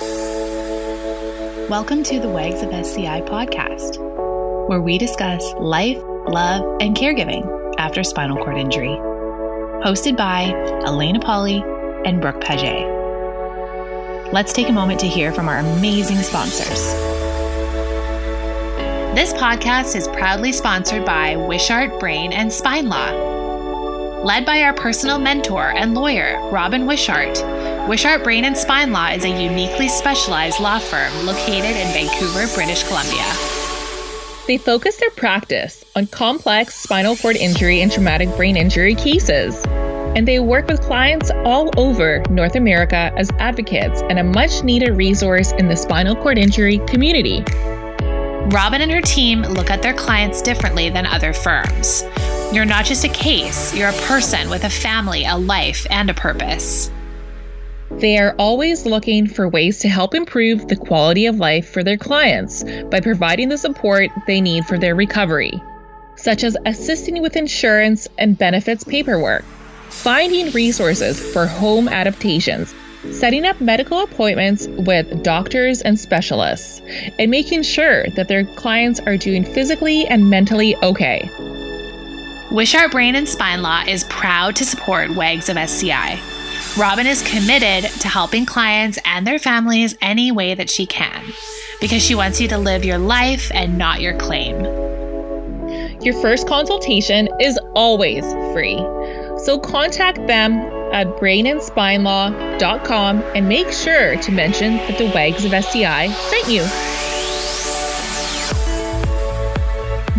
Welcome to the Wags of SCI podcast, where we discuss life, love, and caregiving after spinal cord injury. Hosted by Elena Polly and Brooke Paget. Let's take a moment to hear from our amazing sponsors. This podcast is proudly sponsored by Wishart Brain and Spine Law Led by our personal mentor and lawyer, Robin Wishart, Wishart Brain and Spine Law is a uniquely specialized law firm located in Vancouver, British Columbia. They focus their practice on complex spinal cord injury and traumatic brain injury cases. And they work with clients all over North America as advocates and a much needed resource in the spinal cord injury community. Robin and her team look at their clients differently than other firms. You're not just a case, you're a person with a family, a life, and a purpose. They are always looking for ways to help improve the quality of life for their clients by providing the support they need for their recovery, such as assisting with insurance and benefits paperwork, finding resources for home adaptations, setting up medical appointments with doctors and specialists, and making sure that their clients are doing physically and mentally okay. Wishart Brain and Spine Law is proud to support WAGs of SCI. Robin is committed to helping clients and their families any way that she can because she wants you to live your life and not your claim. Your first consultation is always free. So contact them at brainandspinelaw.com and make sure to mention that the WAGs of SCI sent you.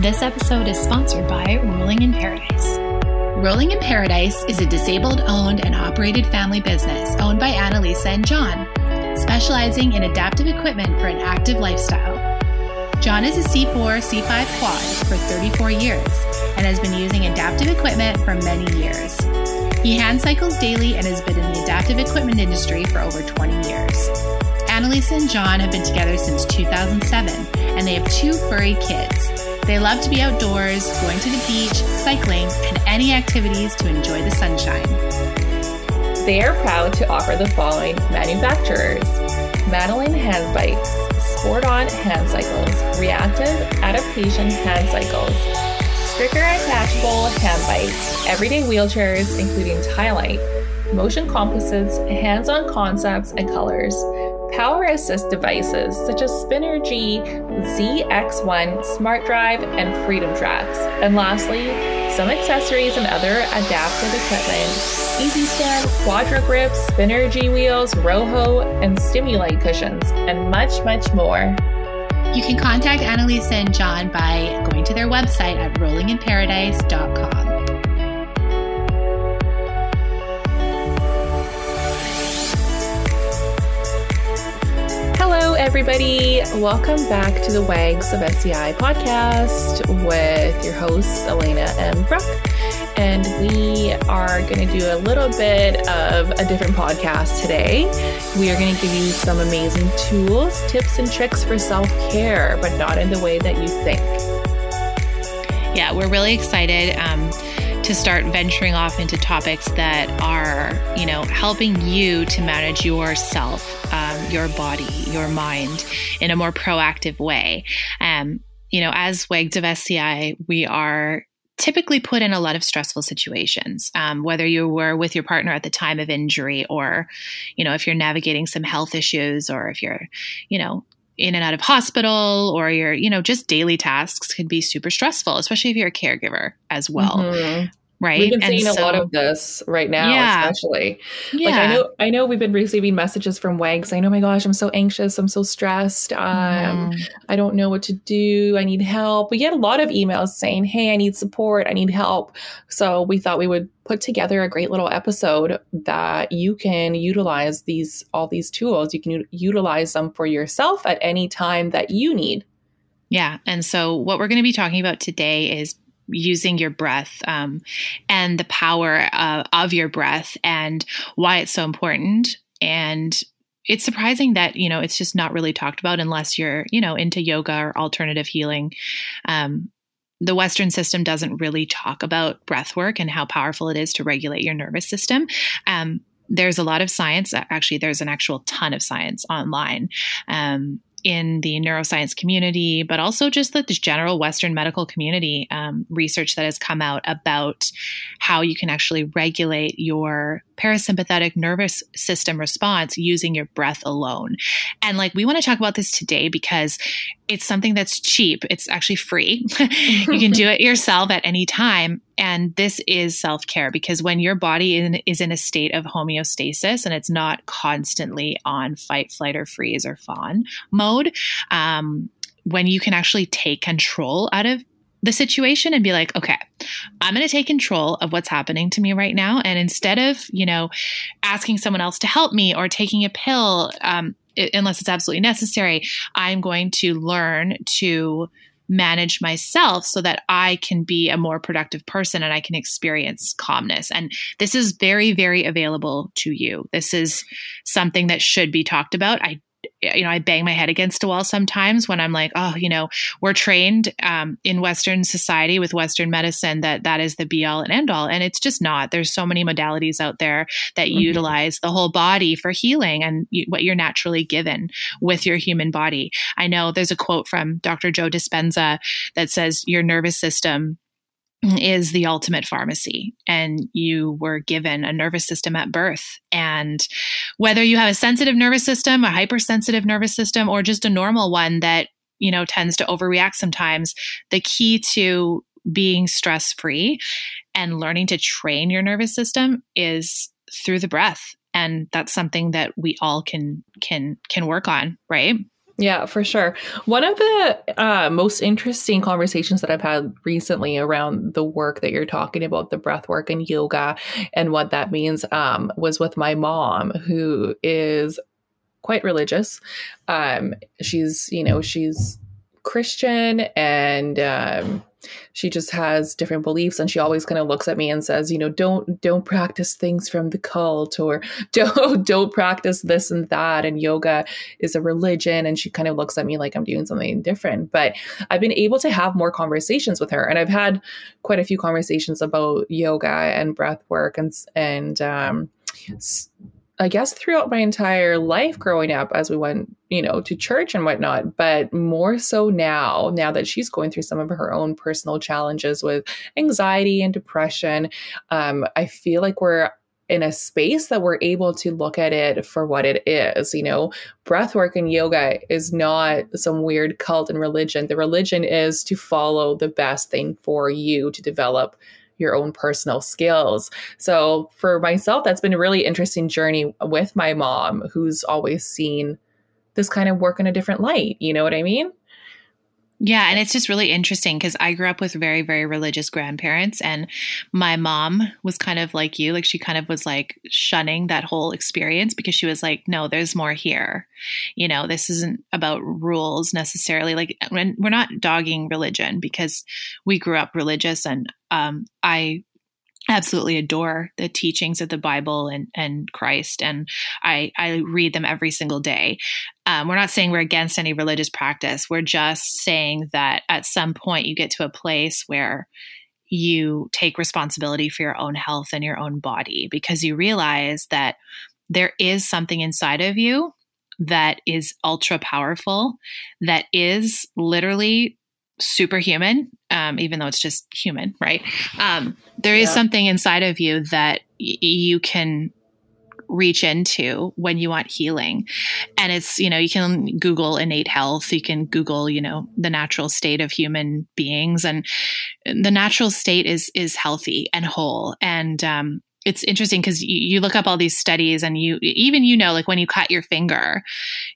This episode is sponsored by Rolling in Paradise. Rolling in Paradise is a disabled owned and operated family business owned by Annalisa and John, specializing in adaptive equipment for an active lifestyle. John is a C4, C5 quad for 34 years and has been using adaptive equipment for many years. He hand cycles daily and has been in the adaptive equipment industry for over 20 years. Annalisa and John have been together since 2007 and they have two furry kids. They love to be outdoors, going to the beach, cycling, and any activities to enjoy the sunshine. They are proud to offer the following manufacturers Madeline Hand Bikes, Sport On Hand Cycles, Reactive Adaptation Hand Cycles, Stricker Attachable Hand Bikes, Everyday Wheelchairs, including Light, Motion Composites, Hands On Concepts and Colors, power assist devices such as Spinergy, ZX1, Smart Drive, and FreedomTrax. And lastly, some accessories and other adaptive equipment, Easy Stand, Quadra Grips, Spinergy wheels, Roho, and Stimulite cushions, and much, much more. You can contact Annalisa and John by going to their website at rollinginparadise.com. Hello, everybody. Welcome back to the Wags of SCI podcast with your hosts, Elena and Brooke. And we are going to do a little bit of a different podcast today. We are going to give you some amazing tools, tips, and tricks for self care, but not in the way that you think. Yeah, we're really excited. Um, to start venturing off into topics that are, you know, helping you to manage yourself, um, your body, your mind in a more proactive way. Um, you know, as WAGs of SCI, we are typically put in a lot of stressful situations, um, whether you were with your partner at the time of injury or, you know, if you're navigating some health issues or if you're, you know, in and out of hospital or your, you know, just daily tasks can be super stressful, especially if you're a caregiver as well. Mm-hmm. Right. We've been seeing so, a lot of this right now, yeah, especially. Yeah. Like I know I know we've been receiving messages from WAGs. I know, my gosh, I'm so anxious, I'm so stressed. Um, mm. I don't know what to do. I need help. We get a lot of emails saying, Hey, I need support, I need help. So we thought we would put together a great little episode that you can utilize these all these tools. You can u- utilize them for yourself at any time that you need. Yeah. And so, what we're going to be talking about today is using your breath um, and the power uh, of your breath and why it's so important. And it's surprising that you know it's just not really talked about unless you're you know into yoga or alternative healing. Um, the Western system doesn't really talk about breath work and how powerful it is to regulate your nervous system. Um, there's a lot of science. Actually, there's an actual ton of science online. Um, in the neuroscience community, but also just the, general Western medical community um, research that has come out about how you can actually regulate your parasympathetic nervous system response using your breath alone. And like, we want to talk about this today because it's something that's cheap. It's actually free. you can do it yourself at any time. And this is self care because when your body is in, is in a state of homeostasis and it's not constantly on fight, flight, or freeze or fawn mode, um, when you can actually take control out of the situation and be like, okay, I'm going to take control of what's happening to me right now. And instead of, you know, asking someone else to help me or taking a pill, um, unless it's absolutely necessary, I'm going to learn to manage myself so that I can be a more productive person and I can experience calmness. And this is very, very available to you. This is something that should be talked about. I you know, I bang my head against a wall sometimes when I'm like, oh, you know, we're trained um, in Western society with Western medicine that that is the be all and end all, and it's just not. There's so many modalities out there that mm-hmm. utilize the whole body for healing and you, what you're naturally given with your human body. I know there's a quote from Dr. Joe Dispenza that says your nervous system is the ultimate pharmacy and you were given a nervous system at birth. And whether you have a sensitive nervous system a hypersensitive nervous system or just a normal one that you know tends to overreact sometimes the key to being stress free and learning to train your nervous system is through the breath. And that's something that we all can can can work on right yeah, for sure. One of the uh, most interesting conversations that I've had recently around the work that you're talking about, the breath work and yoga and what that means, um, was with my mom, who is quite religious. Um, she's, you know, she's Christian and um, she just has different beliefs and she always kind of looks at me and says you know don't don't practice things from the cult or don't don't practice this and that and yoga is a religion and she kind of looks at me like i'm doing something different. But i've been able to have more conversations with her and i've had quite a few conversations about yoga and breath work and and um, I guess throughout my entire life growing up as we went, you know, to church and whatnot, but more so now, now that she's going through some of her own personal challenges with anxiety and depression, um, I feel like we're in a space that we're able to look at it for what it is. You know, breath work and yoga is not some weird cult and religion. The religion is to follow the best thing for you to develop your own personal skills. So for myself, that's been a really interesting journey with my mom, who's always seen this kind of work in a different light. You know what I mean? Yeah, and it's just really interesting because I grew up with very, very religious grandparents, and my mom was kind of like you. Like, she kind of was like shunning that whole experience because she was like, no, there's more here. You know, this isn't about rules necessarily. Like, we're not dogging religion because we grew up religious, and um, I absolutely adore the teachings of the Bible and, and Christ, and I, I read them every single day. Um, we're not saying we're against any religious practice. We're just saying that at some point you get to a place where you take responsibility for your own health and your own body because you realize that there is something inside of you that is ultra powerful, that is literally superhuman, um, even though it's just human, right? Um, there is yeah. something inside of you that y- you can reach into when you want healing. And it's, you know, you can Google innate health, you can Google, you know, the natural state of human beings and the natural state is is healthy and whole. And um it's interesting because you, you, look up all these studies and you even you know like when you cut your finger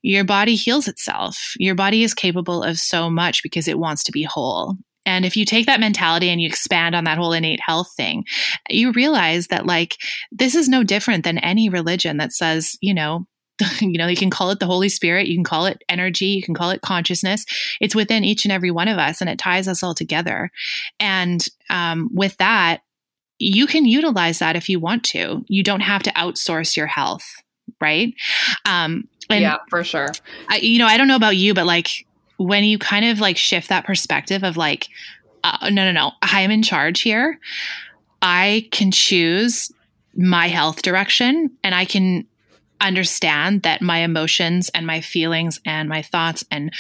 your body heals itself. Your body is capable of so much because it wants to be whole. And if you take that mentality and you expand on that whole innate health thing you realize that like this is no different than any religion that says you know you know you can call it the holy spirit you can call it energy you can call it consciousness. It's within each and every one of us and it ties us all together. And um, with that you can utilize that if you want to. You don't have to outsource your health, right? Um, yeah, for sure. I, you know, I don't know about you, but like when you kind of like shift that perspective of like, uh, no, no, no, I am in charge here. I can choose my health direction and I can understand that my emotions and my feelings and my thoughts and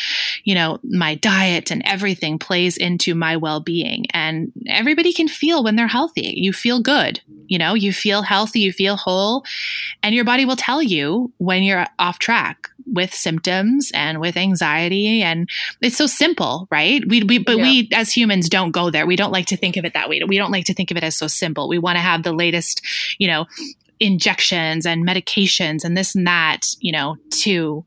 you know my diet and everything plays into my well-being. And everybody can feel when they're healthy. You feel good you know you feel healthy you feel whole and your body will tell you when you're off track with symptoms and with anxiety. And it's so simple right? We, we but yeah. we as humans don't go there. We don't like to think of it that way. We don't like to think of it as so simple. We want to have the latest you know injections and medications and this and that, you know, to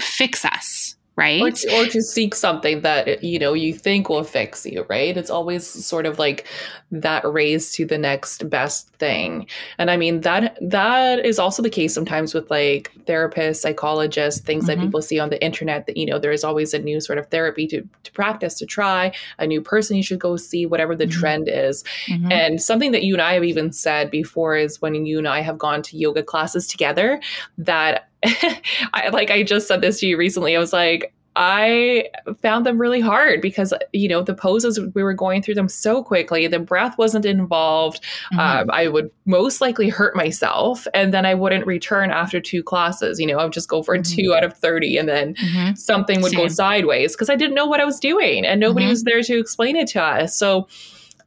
fix us right? Or to, or to seek something that you know you think will fix you, right? It's always sort of like that race to the next best thing. And I mean that that is also the case sometimes with like therapists, psychologists, things mm-hmm. that people see on the internet that you know there is always a new sort of therapy to to practice, to try, a new person you should go see, whatever the mm-hmm. trend is. Mm-hmm. And something that you and I have even said before is when you and I have gone to yoga classes together that I, like I just said this to you recently. I was like, I found them really hard because you know the poses we were going through them so quickly. The breath wasn't involved. Mm-hmm. Um, I would most likely hurt myself, and then I wouldn't return after two classes. You know, I would just go for mm-hmm. two out of thirty, and then mm-hmm. something would Same. go sideways because I didn't know what I was doing, and nobody mm-hmm. was there to explain it to us. So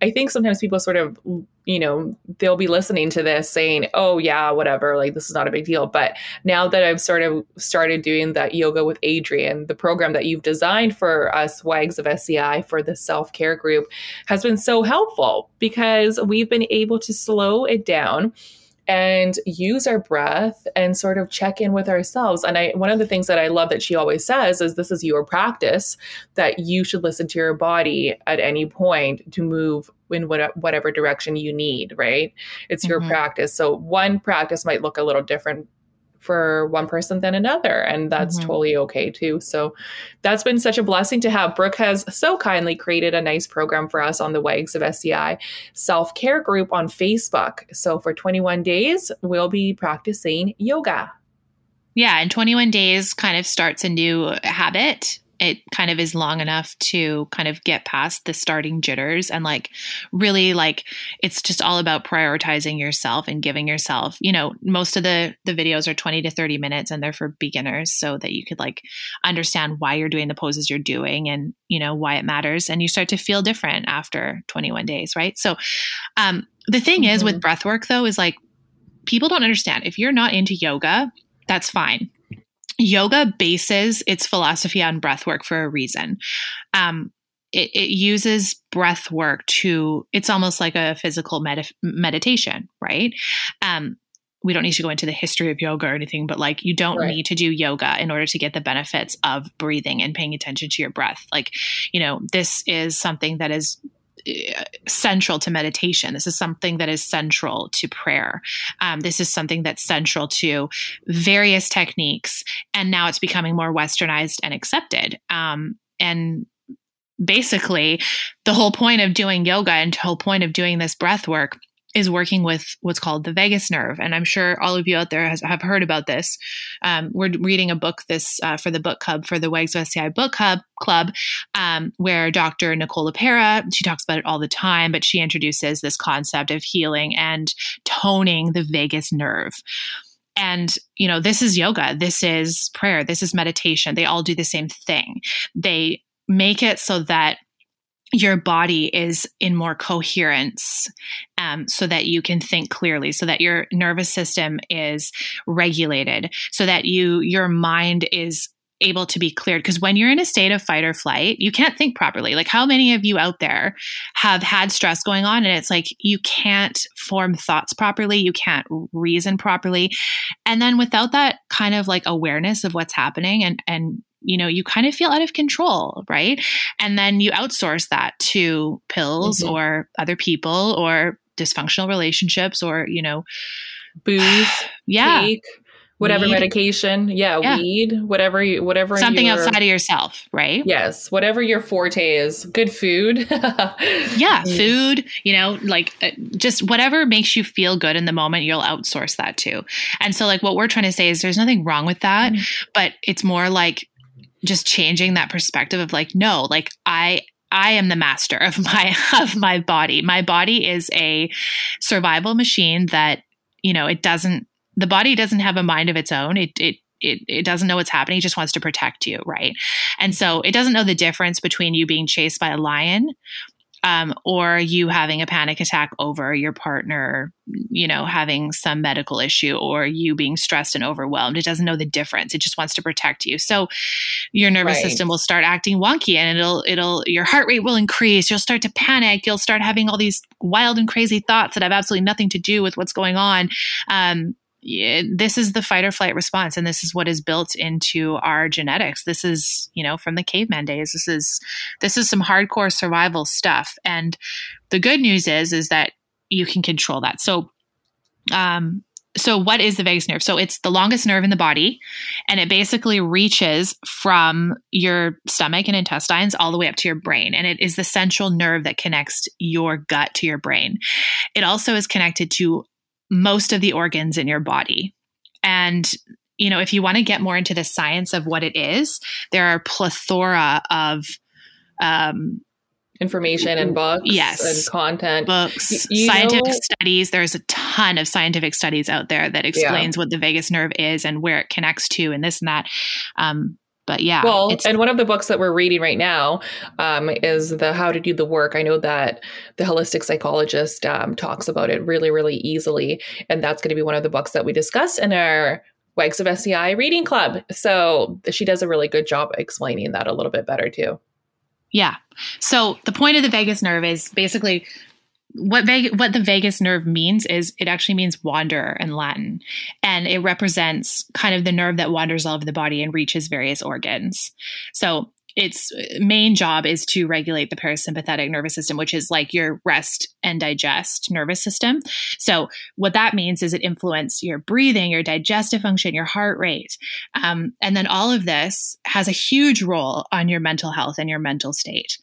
I think sometimes people sort of, you know, they'll be listening to this saying, oh, yeah, whatever, like this is not a big deal. But now that I've sort of started doing that yoga with Adriene, the program that you've designed for us, WAGs of SCI, for the self care group, has been so helpful because we've been able to slow it down and use our breath and sort of check in with ourselves. And I one of the things that I love that she always says is this is your practice that you should listen to your body at any point to move in whatever direction you need, right? It's your mm-hmm. practice. So one practice might look a little different for one person than another. And that's mm-hmm. totally okay too. So that's been such a blessing to have. Brooke has so kindly created a nice program for us on the WAGs of SCI self care group on Facebook. So for 21 days, we'll be practicing yoga. Yeah, and 21 days kind of starts a new habit it kind of is long enough to kind of get past the starting jitters and like really like it's just all about prioritizing yourself and giving yourself you know most of the the videos are 20 to 30 minutes and they're for beginners so that you could like understand why you're doing the poses you're doing and you know why it matters and you start to feel different after 21 days right? So um the thing mm-hmm. is with breath work though is like people don't understand. If you're not into yoga that's fine yoga bases its philosophy on breath work for a reason. Um, it, it, uses breath work to, it's almost like a physical med- meditation, right? Um, we don't need to go into the history of yoga or anything, but like you don't right. need to do yoga in order to get the benefits of breathing and paying attention to your breath. Like, you know, this is something that is central to meditation. This is something that is central to prayer. Um, this is something that's central to various techniques. And now it's becoming more westernized and accepted. Um, and basically, the whole point of doing yoga and the whole point of doing this breath work is working with what's called the vagus nerve. And I'm sure all of you out there has, have heard about this. Um, we're reading a book this uh, for the book club for the WAGs SCI book club, club um, where Dr. Nicole LePera, she talks about it all the time, but she introduces this concept of healing and toning the vagus nerve. And, you know, this is yoga, this is prayer, this is meditation. They all do the same thing. They make it so that your body is in more coherence um, so that you can think clearly so that your nervous system is regulated so that you your mind is able to be cleared. Because when you're in a state of fight or flight you can't think properly. Like how many of you out there have had stress going on and it's like you can't form thoughts properly you can't reason properly? And then without that kind of like awareness of what's happening and and you know, you kind of feel out of control, right? And then you outsource that to pills mm-hmm. or other people or dysfunctional relationships or, you know, booze, yeah. Cake, whatever weed. medication. Yeah, yeah, weed, whatever you, whatever something outside of yourself, right? Yes, whatever your forte is. Good food. yeah, food, you know, like uh, just whatever makes you feel good in the moment, you'll outsource that to. And so like what we're trying to say is there's nothing wrong with that, mm-hmm. but it's more like just changing that perspective of like no like i I am the master of my of my body. My body is a survival machine that you know, it doesn't, the body doesn't have a mind of its own. It, it, it, it doesn't know what's happening. It just wants to protect you, right? And so it doesn't know the difference between you being chased by a lion um, or you having a panic attack over your partner, you know, having some medical issue, or you being stressed and overwhelmed. It doesn't know the difference. It just wants to protect you. So your nervous right. system will start acting wonky, and it'll it'll your heart rate will increase. You'll start to panic. You'll start having all these wild and crazy thoughts that have absolutely nothing to do with what's going on. Um, this is the fight or flight response and this is what is built into our genetics. This is you know from the caveman days. This is this is some hardcore survival stuff. And the good news is is that you can control that. So um so what is the vagus nerve? So it's the longest nerve in the body and it basically reaches from your stomach and intestines all the way up to your brain. And it is the central nerve that connects your gut to your brain. It also is connected to most of the organs in your body. And you know, if you want to get more into the science of what it is, there are plethora of um, information and books yes. and content books you scientific know, studies there's a ton of scientific studies out there that explains yeah. what the vagus nerve is and where it connects to and this and that um, but yeah. Well, and one of the books that we're reading right now um, is the How to Do the Work. I know that the holistic psychologist um, talks about it really, really easily, and that's going to be one of the books that we discuss in our Wags of SCI reading club. So she does a really good job explaining that a little bit better too. Yeah. So the point of the vagus nerve is basically what Veg- what the vagus nerve means is it actually means wanderer in Latin, and it represents kind of the nerve that wanders all over the body and reaches various organs. So its main job is to regulate the parasympathetic nervous system, which is like your rest and digest nervous system. So, what that means is it influences your breathing, your digestive function, your heart rate. Um, and then all of this has a huge role on your mental health and your mental state.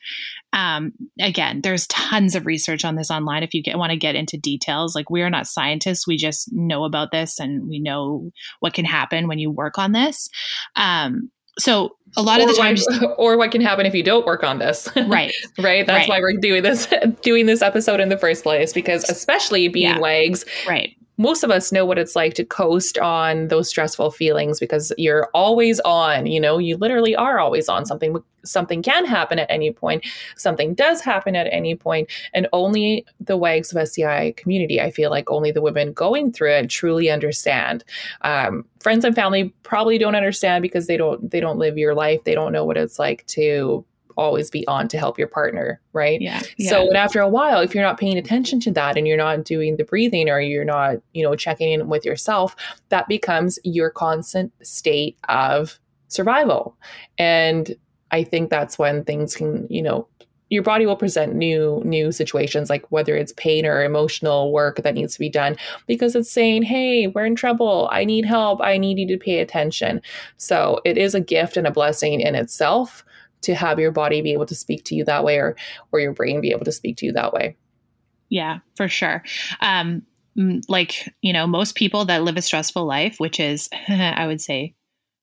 Um, again, there's tons of research on this online. If you get, want to get into details, like we are not scientists, we just know about this and we know what can happen when you work on this. Um, so a lot or of the times, or what can happen if you don't work on this, right? right. That's right. why we're doing this, doing this episode in the first place, because especially being yeah. wags, right? Most of us know what it's like to coast on those stressful feelings because you're always on you know you literally are always on. Something something can happen at any point. Something does happen at any point. And only the wags of sci community i feel like only the women going through it truly understand. Um, friends and family probably don't understand because they don't they don't live your life. They don't know what it's like to always be on to help your partner, right? Yeah. yeah. So, and after a while, if you're not paying attention to that and you're not doing the breathing or you're not, you know, checking in with yourself, that becomes your constant state of survival. And I think that's when things can, you know, your body will present new new situations like whether it's pain or emotional work that needs to be done because it's saying hey we're in trouble i need help i need you to pay attention so it is a gift and a blessing in itself to have your body be able to speak to you that way or or your brain be able to speak to you that way yeah for sure um like you know most people that live a stressful life which is i would say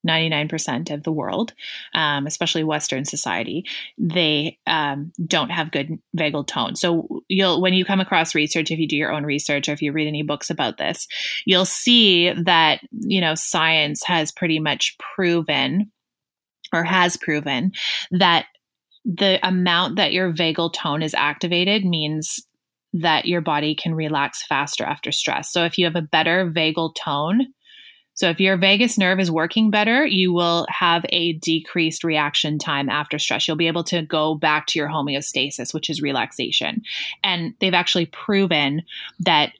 99% of the world, um, especially Western society, they um, don't have good vagal tone. So you'll, when you come across research, if you do your own research or if you read any books about this, you'll see that you know science has pretty much proven or has proven that the amount that your vagal tone is activated means that your body can relax faster after stress. So if you have a better vagal tone, so if your vagus nerve is working better, you will have a decreased reaction time after stress. You'll be able to go back to your homeostasis, which is relaxation. And they've actually proven that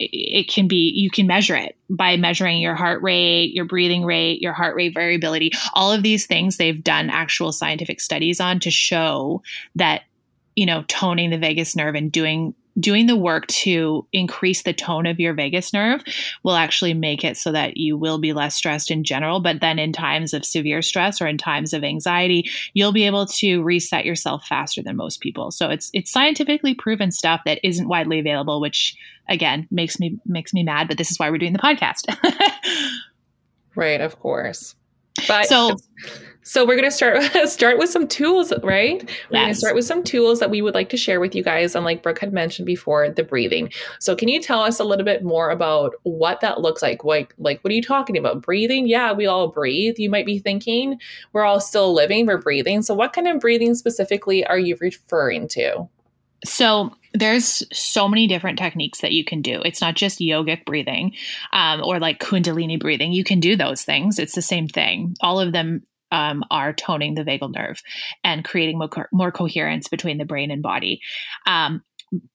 it can be you can measure it by measuring your heart rate your breathing rate your heart rate variability all of these things they've done actual scientific studies on to show that you know toning the vagus nerve and doing doing the work to increase the tone of your vagus nerve will actually make it so that you will be less stressed in general. But then in times of severe stress or in times of anxiety, you'll be able to reset yourself faster than most people. So it's it's scientifically proven stuff that isn't widely available, which again makes me makes me mad. But this is why we're doing the podcast. right, of course. But so so we're going to start start with some tools, right? We're going to start with some tools that we would like to share with you guys. And like Brooke had mentioned before, the breathing. So can you tell us a little bit more about what that looks like? Like, like what are you talking about? Breathing? Yeah, we all breathe. You might be thinking we're all still living, we're breathing. So what kind of breathing specifically are you referring to? So there's so many different techniques that you can do. It's not just yogic breathing um, or like kundalini breathing. You can do those things. It's the same thing. All of them um, are toning the vagal nerve and creating more, co- more coherence between the brain and body. Um,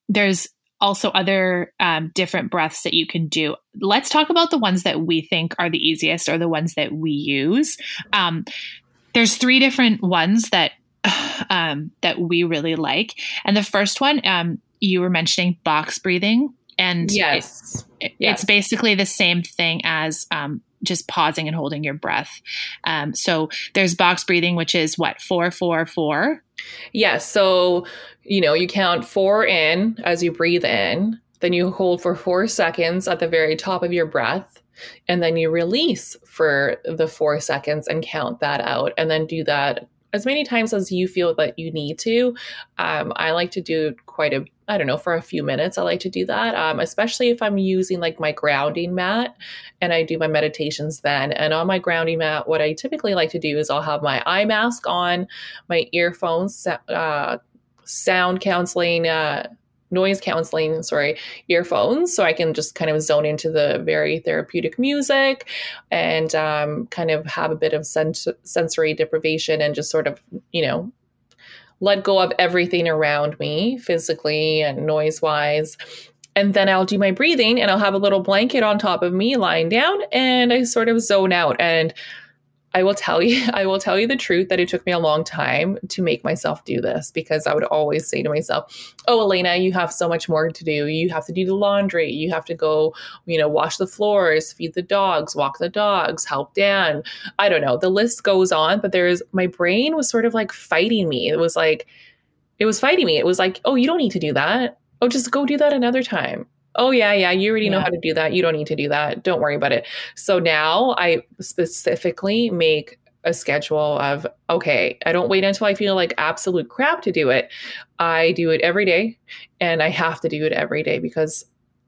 there's also other um, different breaths that you can do. Let's talk about the ones that we think are the easiest or the ones that we use. Um, there's three different ones that um, that we really like, and the first one um, you were mentioning box breathing, and yes, it, yes. it's basically the same thing as um, just pausing and holding your breath. Um, so there's box breathing, which is what four, four, four. Yes. So you know you count four in as you breathe in, then you hold for four seconds at the very top of your breath, and then you release for the four seconds and count that out, and then do that as many times as you feel that you need to. Um, I like to do quite a, I don't know, for a few minutes. I like to do that, um, especially if I'm using like my grounding mat and I do my meditations then. And on my grounding mat, what I typically like to do is I'll have my eye mask on, my earphones, uh, sound counseling. Uh, noise canceling, sorry, earphones so I can just kind of zone into the very therapeutic music and um, kind of have a bit of sens- sensory deprivation and just sort of, you know, let go of everything around me physically and noise wise. And then I'll do my breathing and I'll have a little blanket on top of me lying down and I sort of zone out. And I will tell you, I will tell you the truth that it took me a long time to make myself do this because I would always say to myself, "Oh, Elena, you have so much more to do. You have to do the laundry. You have to go, you know, wash the floors, feed the dogs, walk the dogs, help Dan. I don't know. The list goes on, but there's my brain was sort of like fighting me. It was like it was fighting me. It was like, "Oh, you don't need to do that. Oh, just go do that another time." Oh yeah yeah you already know how to do that. You don't need to do that. Don't worry about it. So now i specifically make a schedule of okay i don't wait until i feel like absolute crap to do it. I do it every day and i have to do it every day because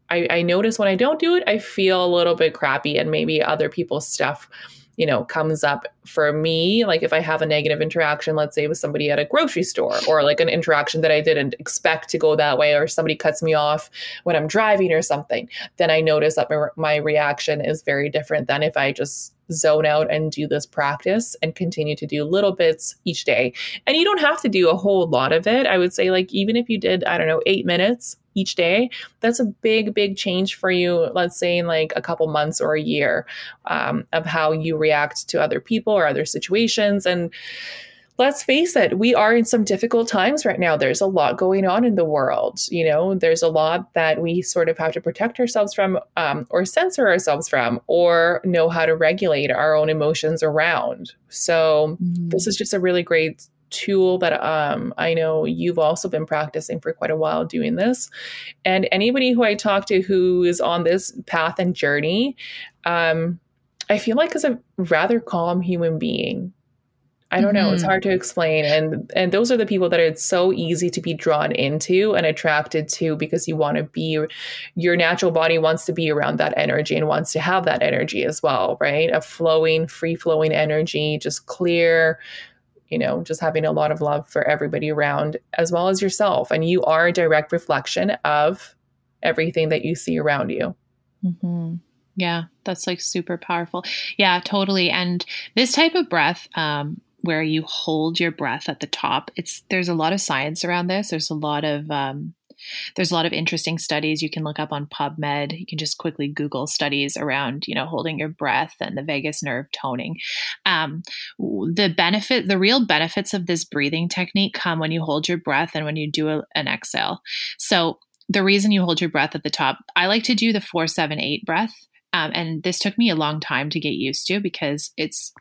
I, I notice when i don't do it i feel a little bit crappy and maybe other people's stuff you know, comes up for me, like if I have a negative interaction, let's say with somebody at a grocery store, or like an interaction that I didn't expect to go that way, or somebody cuts me off when I'm driving or something, then I notice that my, my reaction is very different than if I just zone out and do this practice and continue to do little bits each day. And you don't have to do a whole lot of it. I would say, like, even if you did, I don't know, eight minutes each day, that's a big, big change for you, let's say in like a couple months or a year um, of how you react to other people or other situations. And let's face it, we are in some difficult times right now. There's a lot going on in the world. You know, there's a lot that we sort of have to protect ourselves from um, or censor ourselves from or know how to regulate our own emotions around. So, mm-hmm. this is just a really great tool that um, I know you've also been practicing for quite a while doing this. And anybody who I talk to who is on this path and journey, um, I feel like is a rather calm human being. I don't know. It's mm-hmm. hard to explain. And and those are the people that it's so easy to be drawn into and attracted to because you want to be your natural body wants to be around that energy and wants to have that energy as well, right? A flowing, free flowing energy, just clear, you know, just having a lot of love for everybody around as well as yourself. And you are a direct reflection of everything that you see around you. Mm-hmm. Yeah, that's like super powerful. Yeah, totally. And this type of breath, um, where you hold your breath at the top. It's there's a lot of science around this. There's a lot of um, there's a lot of interesting studies you can look up on PubMed. You can just quickly Google studies around you know holding your breath and the vagus nerve toning. Um, the benefit, the real benefits of this breathing technique come when you hold your breath and when you do a, an exhale. So the reason you hold your breath at the top, I like to do the four seven eight breath. Um, and this took me a long time to get used to because it's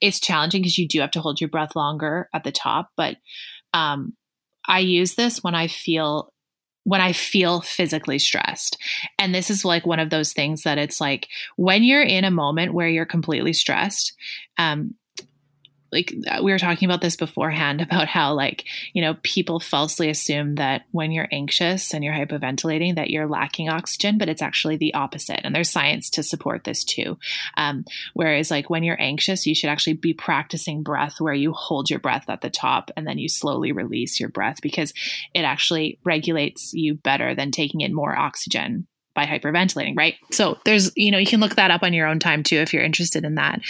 it's challenging because you do have to hold your breath longer at the top. But um, I use this when I feel when I feel physically stressed. And this is like one of those things that it's like when you're in a moment where you're completely stressed, um, like uh, we were talking about this beforehand about how like you know people falsely assume that when you're anxious and you're hyperventilating that you're lacking oxygen but it's actually the opposite and there's science to support this too. Um, whereas like when you're anxious you should actually be practicing breath where you hold your breath at the top and then you slowly release your breath because it actually regulates you better than taking in more oxygen by hyperventilating, right? So there's, you know, you can look that up on your own time too if you're interested in that.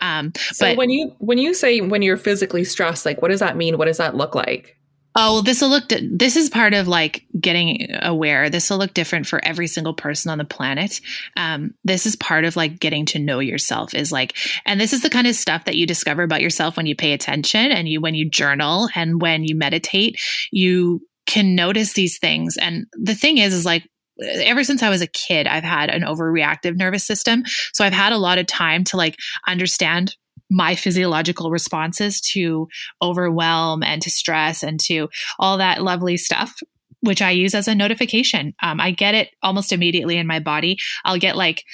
Um, so but when you when you say when you're physically stressed, like what does that mean? What does that look like? Oh, well, this will look. Di- this is part of like getting aware. This will look different for every single person on the planet. Um, this is part of like getting to know yourself. Is like, and this is the kind of stuff that you discover about yourself when you pay attention and you when you journal and when you meditate. You can notice these things. And the thing is, is like ever since I was a kid, I've had an overreactive nervous system. So I've had a lot of time to like understand my physiological responses to overwhelm and to stress and to all that lovely stuff which I use as a notification. Um, I get it almost immediately in my body. I'll get like,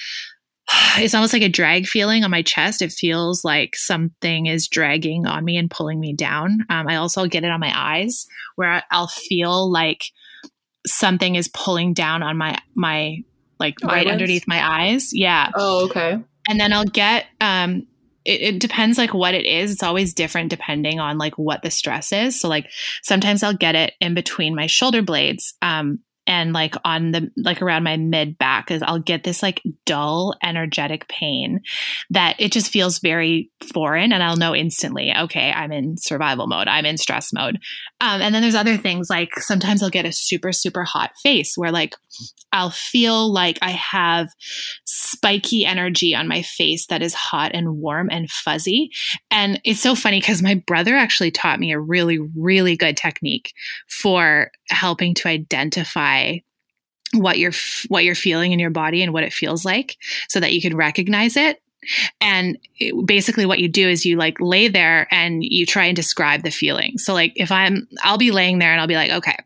it's almost like a drag feeling on my chest. It feels like something is dragging on me and pulling me down. Um, I also get it on my eyes where I'll feel like something is pulling down on my my like right underneath my eyes. Yeah. Oh, okay. And then I'll get um it, it, depends like what it is. It's always different depending on like what the stress is. So like sometimes I'll get it in between my shoulder blades. Um and like on the like around my mid back is I'll get this like dull energetic pain that it just feels very foreign and I'll know instantly okay I'm in survival mode I'm in stress mode. Um, and then there's other things like sometimes I'll get a super super hot face where like I'll feel like I have spiky energy on my face that is hot and warm and fuzzy. And it's so funny because my brother actually taught me a really really good technique for helping to identify what you're what you're feeling in your body and what it feels like so that you can recognize it. And it, basically what you do is you like lay there and you try and describe the feeling. So like if i'm i'll be laying there and i'll be like okay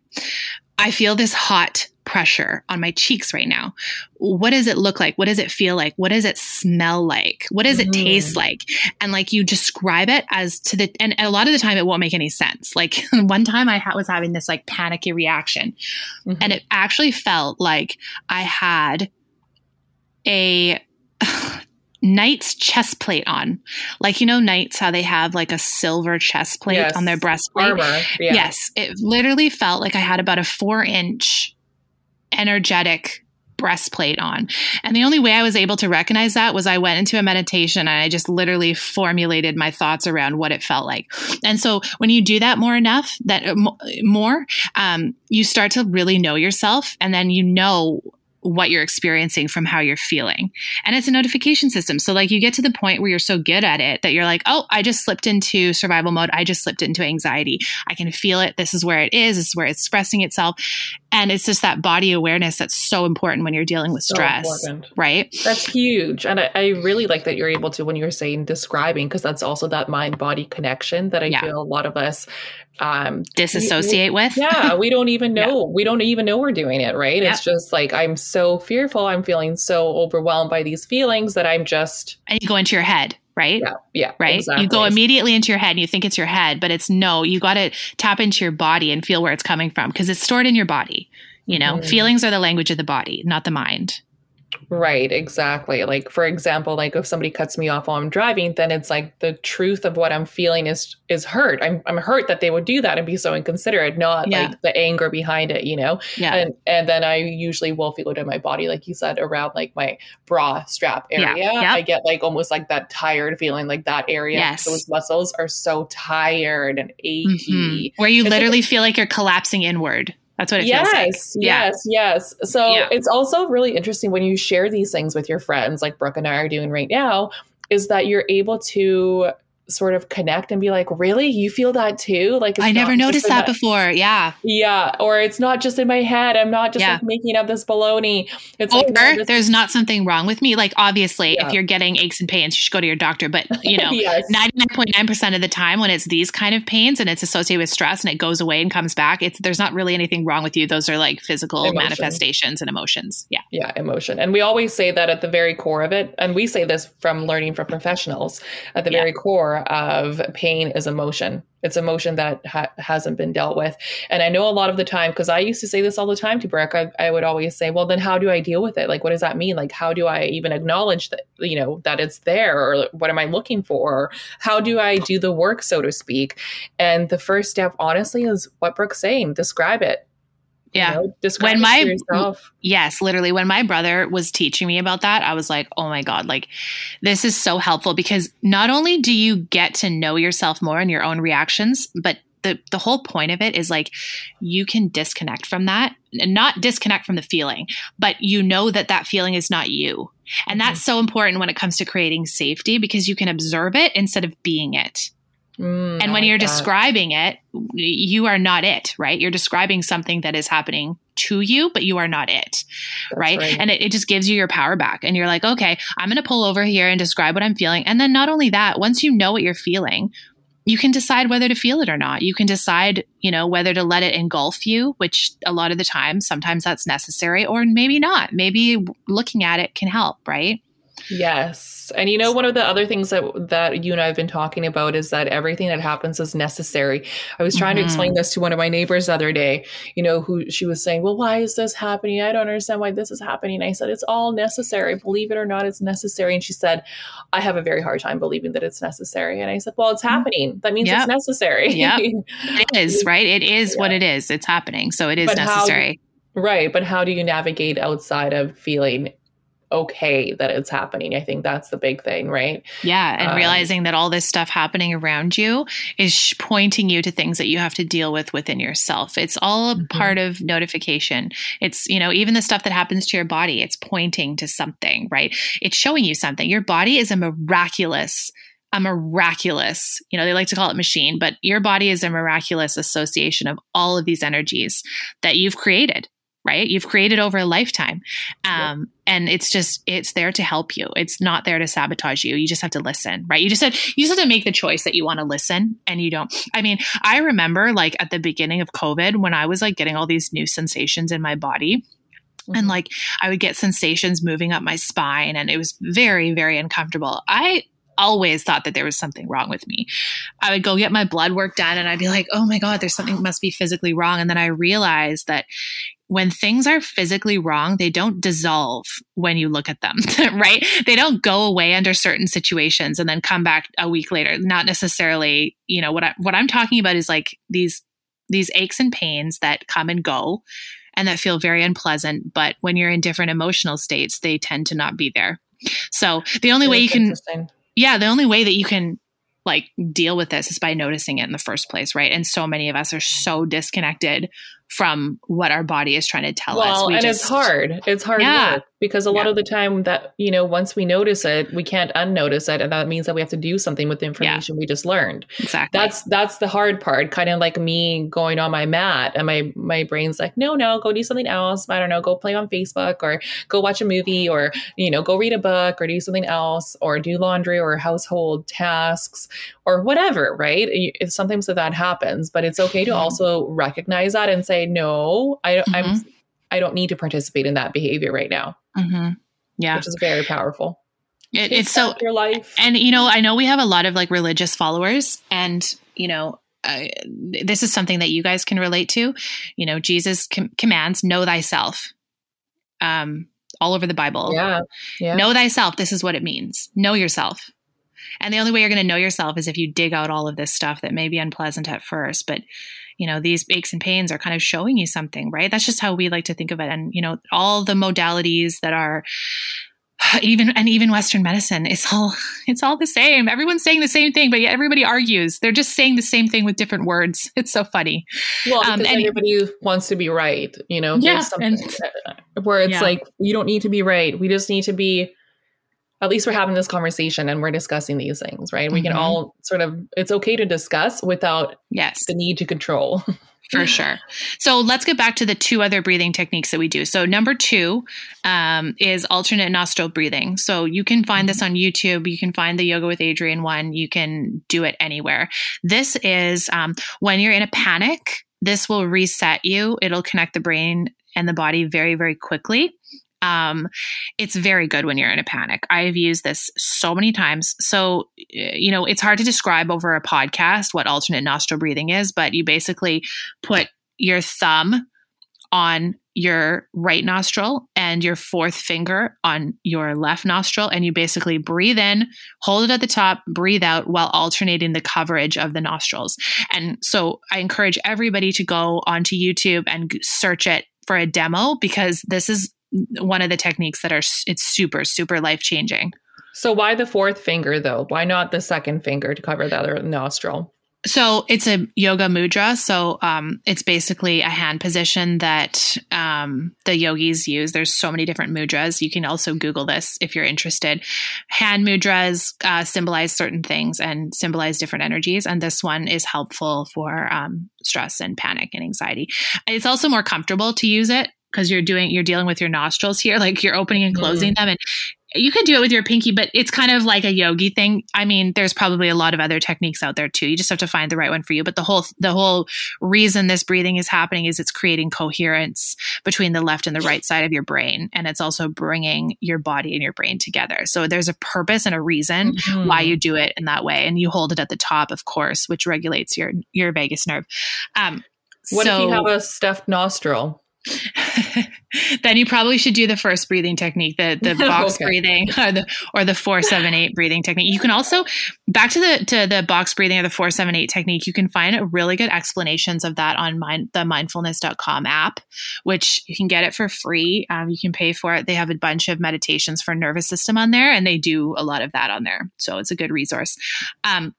i feel this hot pressure on my cheeks right now. What does it look like? What does it feel like? What does it smell like? What does it mm. taste like? And like you describe it as to the, and a lot of the time it won't make any sense. Like one time I ha- was having this like panicky reaction mm-hmm. and it actually felt like I had a, knight's chest plate on. Like, you know, knights, how they have like a silver chest plate yes. on their breastplate. Armor. Yeah. Yes. It literally felt like I had about a four inch energetic breastplate on. And the only way I was able to recognize that was I went into a meditation and I just literally formulated my thoughts around what it felt like. And so when you do that more enough, that more, um, you start to really know yourself and then you know what you're experiencing from how you're feeling. And it's a notification system. So like you get to the point where you're so good at it that you're like, "Oh, I just slipped into survival mode. I just slipped into anxiety. I can feel it. This is where it is. This is where it's expressing itself." And it's just that body awareness that's so important when you're dealing with stress, right? That's huge. And I, I, really like that you're able to, when you're saying describing, because that's also that mind body connection that I yeah. feel a lot of us um, disassociate we, with. yeah, we don't even know. Yeah. We don't even know we're doing it, right? Yeah. It's just like, I'm so fearful. I'm feeling so overwhelmed by these feelings that I'm just. And you go into your head right? Yeah. Yeah. Right. Exactly. You go immediately into your head and you think it's your head, but it's no, you got to tap into your body and feel where it's coming from because it's stored in your body. You know, mm. feelings are the language of the body, not the mind. Right, exactly. Like for example, like if somebody cuts me off while I'm driving, then it's like the truth of what I'm feeling is is hurt. I'm I'm hurt that they would do that and be so inconsiderate, not yeah. like the anger behind it, you know? Yeah. And and then I usually will feel it in my body, like you said, around like my bra strap area. Yeah. Yep. I get like almost like that tired feeling, like that area. Yes. Those muscles are so tired and achy. Mm-hmm. Where you it's literally like, feel like you're collapsing inward. That's what it yes, feels like. Yes, yes. So yeah. it's also really interesting when you share these things with your friends, like Brooke and I are doing right now, is that you're able to sort of connect and be like, really? You feel that too? Like, I never noticed that my- before. Yeah. Yeah. Or it's not just in my head. I'm not just yeah. like making up this baloney. It's or like, there's not something wrong with me. Like, obviously, yeah. if you're getting aches and pains, you should go to your doctor. But, you know, 99.9% of the time when it's these kind of pains and it's associated with stress and it goes away and comes back, it's there's not really anything wrong with you. Those are like physical emotion. manifestations and emotions. Yeah. Yeah. Emotion. And we always say that at the very core of it. And we say this from learning from professionals at the yeah. very core of pain is emotion. It's emotion that ha- hasn't been dealt with. And I know a lot of the time, because I used to say this all the time to Brooke, I, I, would always say, well, then how do I deal with it? Like, what does that mean? Like, how do I even acknowledge that, you know, that it's there or what am I looking for? Or how do I do the work, so to speak? And the first step, honestly, is what Brooke's saying describe it yeah. You know, when my yes, literally when my brother was teaching me about that, I was like, "Oh my god, like this is so helpful because not only do you get to know yourself more and your own reactions, but the the whole point of it is like you can disconnect from that and not disconnect from the feeling, but you know that that feeling is not you. And that's mm-hmm. so important when it comes to creating safety because you can observe it instead of being it. Mm, and when you're that. describing it, you are not it, right? You're describing something that is happening to you, but you are not it, right? right? And it, it just gives you your power back. And you're like, okay, I'm going to pull over here and describe what I'm feeling. And then not only that, once you know what you're feeling, you can decide whether to feel it or not. You can decide, you know, whether to let it engulf you, which a lot of the time, sometimes that's necessary, or maybe not. Maybe looking at it can help, right? Yes. And you know one of the other things that that you and I have been talking about is that everything that happens is necessary. I was trying mm-hmm. to explain this to one of my neighbors the other day, you know, who she was saying, "Well, why is this happening? I don't understand why this is happening." I said, "It's all necessary. Believe it or not, it's necessary." And she said, "I have a very hard time believing that it's necessary." And I said, "Well, it's mm-hmm. happening. That means yep. it's necessary." Yeah. it is, right? It is yeah. what it is. It's happening. So it is but necessary. How, right, but how do you navigate outside of feeling okay that it's happening. I think that's the big thing, right? Yeah. And um, realizing that all this stuff happening around you is pointing you to things that you have to deal with within yourself. It's all a mm-hmm. part of notification. It's, you know, even the stuff that happens to your body, it's pointing to something, right? It's showing you something. Your body is a miraculous a miraculous, you know, they like to call it machine, but your body is a miraculous association of all of these energies that you've created right? You've created over a lifetime. Um, and it's just, it's there to help you. It's not there to sabotage you. You just have to listen, right? You just have, you just have to make the choice that you want to listen and you don't. I mean, I remember like at the beginning of COVID when I was like getting all these new sensations in my body. Mm-hmm. And like I would get sensations moving up my spine and it was very, very uncomfortable. I always thought that there was something wrong with me. I would go get my blood work done and I'd be like, oh my God, there's something must be physically wrong. And then I realized that when things are physically wrong, they don't dissolve when you look at them, right? They don't go away under certain situations and then come back a week later. Not necessarily, you know, what I what I'm talking about is like these these aches and pains that come and go and that feel very unpleasant, but when you're in different emotional states, they tend to not be there. So, the only way you can Yeah, the only way that you can like deal with this is by noticing it in the first place, right? And so many of us are so disconnected from what our body is trying to tell well, us. Well, and just, it's hard. It's hard yeah. work because a lot yeah. of the time that, you know, once we notice it, we can't unnotice it. And that means that we have to do something with the information yeah. we just learned. Exactly. That's that's the hard part. Kind of like me going on my mat and my my brain's like, no, no, go do something else. I don't know, go play on Facebook or go watch a movie or, you know, go read a book or do something else or do laundry or household tasks or whatever, right? It's sometimes that that happens, but it's okay to mm-hmm. also recognize that and say, no, I, mm-hmm. I'm, I don't need to participate in that behavior right now. Mm-hmm. Yeah. Which is very powerful. It, it's so your life. And, you know, I know we have a lot of like religious followers and, you know, uh, this is something that you guys can relate to. You know, Jesus com- commands, know thyself. Um, all over the Bible. Yeah. yeah. Know thyself. This is what it means. Know yourself. And the only way you're going to know yourself is if you dig out all of this stuff that may be unpleasant at first, but you know, these aches and pains are kind of showing you something, right? That's just how we like to think of it. And, you know, all the modalities that are even and even western medicine it's all it's all the same everyone's saying the same thing but yet everybody argues they're just saying the same thing with different words it's so funny well um, and, everybody wants to be right you know yeah, and, where it's yeah. like you don't need to be right we just need to be at least we're having this conversation and we're discussing these things, right? We Mm-hmm. can all sort of, it's okay to discuss without Yes. the need to control. for sure. So let's get back to the two other breathing techniques that we do. So number two um, is alternate nostril breathing. So you can find this on YouTube. You can find the Yoga with Adriene one. You can do it anywhere. This is um, when you're in a panic. This will reset you. It'll connect the brain and the body very, very quickly. Um, it's very good when you're in a panic. I have used this so many times. So, you know, it's hard to describe over a podcast what alternate nostril breathing is, but you basically put your thumb on your right nostril and your fourth finger on your left nostril. And you basically breathe in, hold it at the top, breathe out while alternating the coverage of the nostrils. And so I encourage everybody to go onto YouTube and search it for a demo because this is one of the techniques that are it's super super life changing. so why the fourth finger though? Why not the second finger to cover the other nostril? So it's a yoga mudra. So um, it's basically a hand position that um, the yogis use. There's so many different mudras. You can also Google this if you're interested. Hand mudras uh, symbolize certain things and symbolize different energies, and this one is helpful for um, stress and panic and anxiety. It's also more comfortable to use it because you're doing you're dealing with your nostrils here, like you're opening and closing them, and you could do it with your pinky, but it's kind of like a yogi thing. I mean, there's probably a lot of other techniques out there too. You just have to find the right one for you. But the whole the whole reason this breathing is happening is it's creating coherence between the left and the right side of your brain, and it's also bringing your body and your brain together. So there's a purpose and a reason why you do it in that way, and you hold it at the top, of course, which regulates your your vagus nerve. Um, What so, if you have a stuffed nostril? then you probably should do the first breathing technique, the the box Okay. breathing or the or the four seven eight breathing technique. You can also back to the to the box breathing or the four seven eight technique. You can find really good explanations of that on mind, the mindfulness.com app, which you can get it for free. Um, you can pay for it. They have a bunch of meditations for nervous system on there, and they do a lot of that on there. So it's a good resource. Um,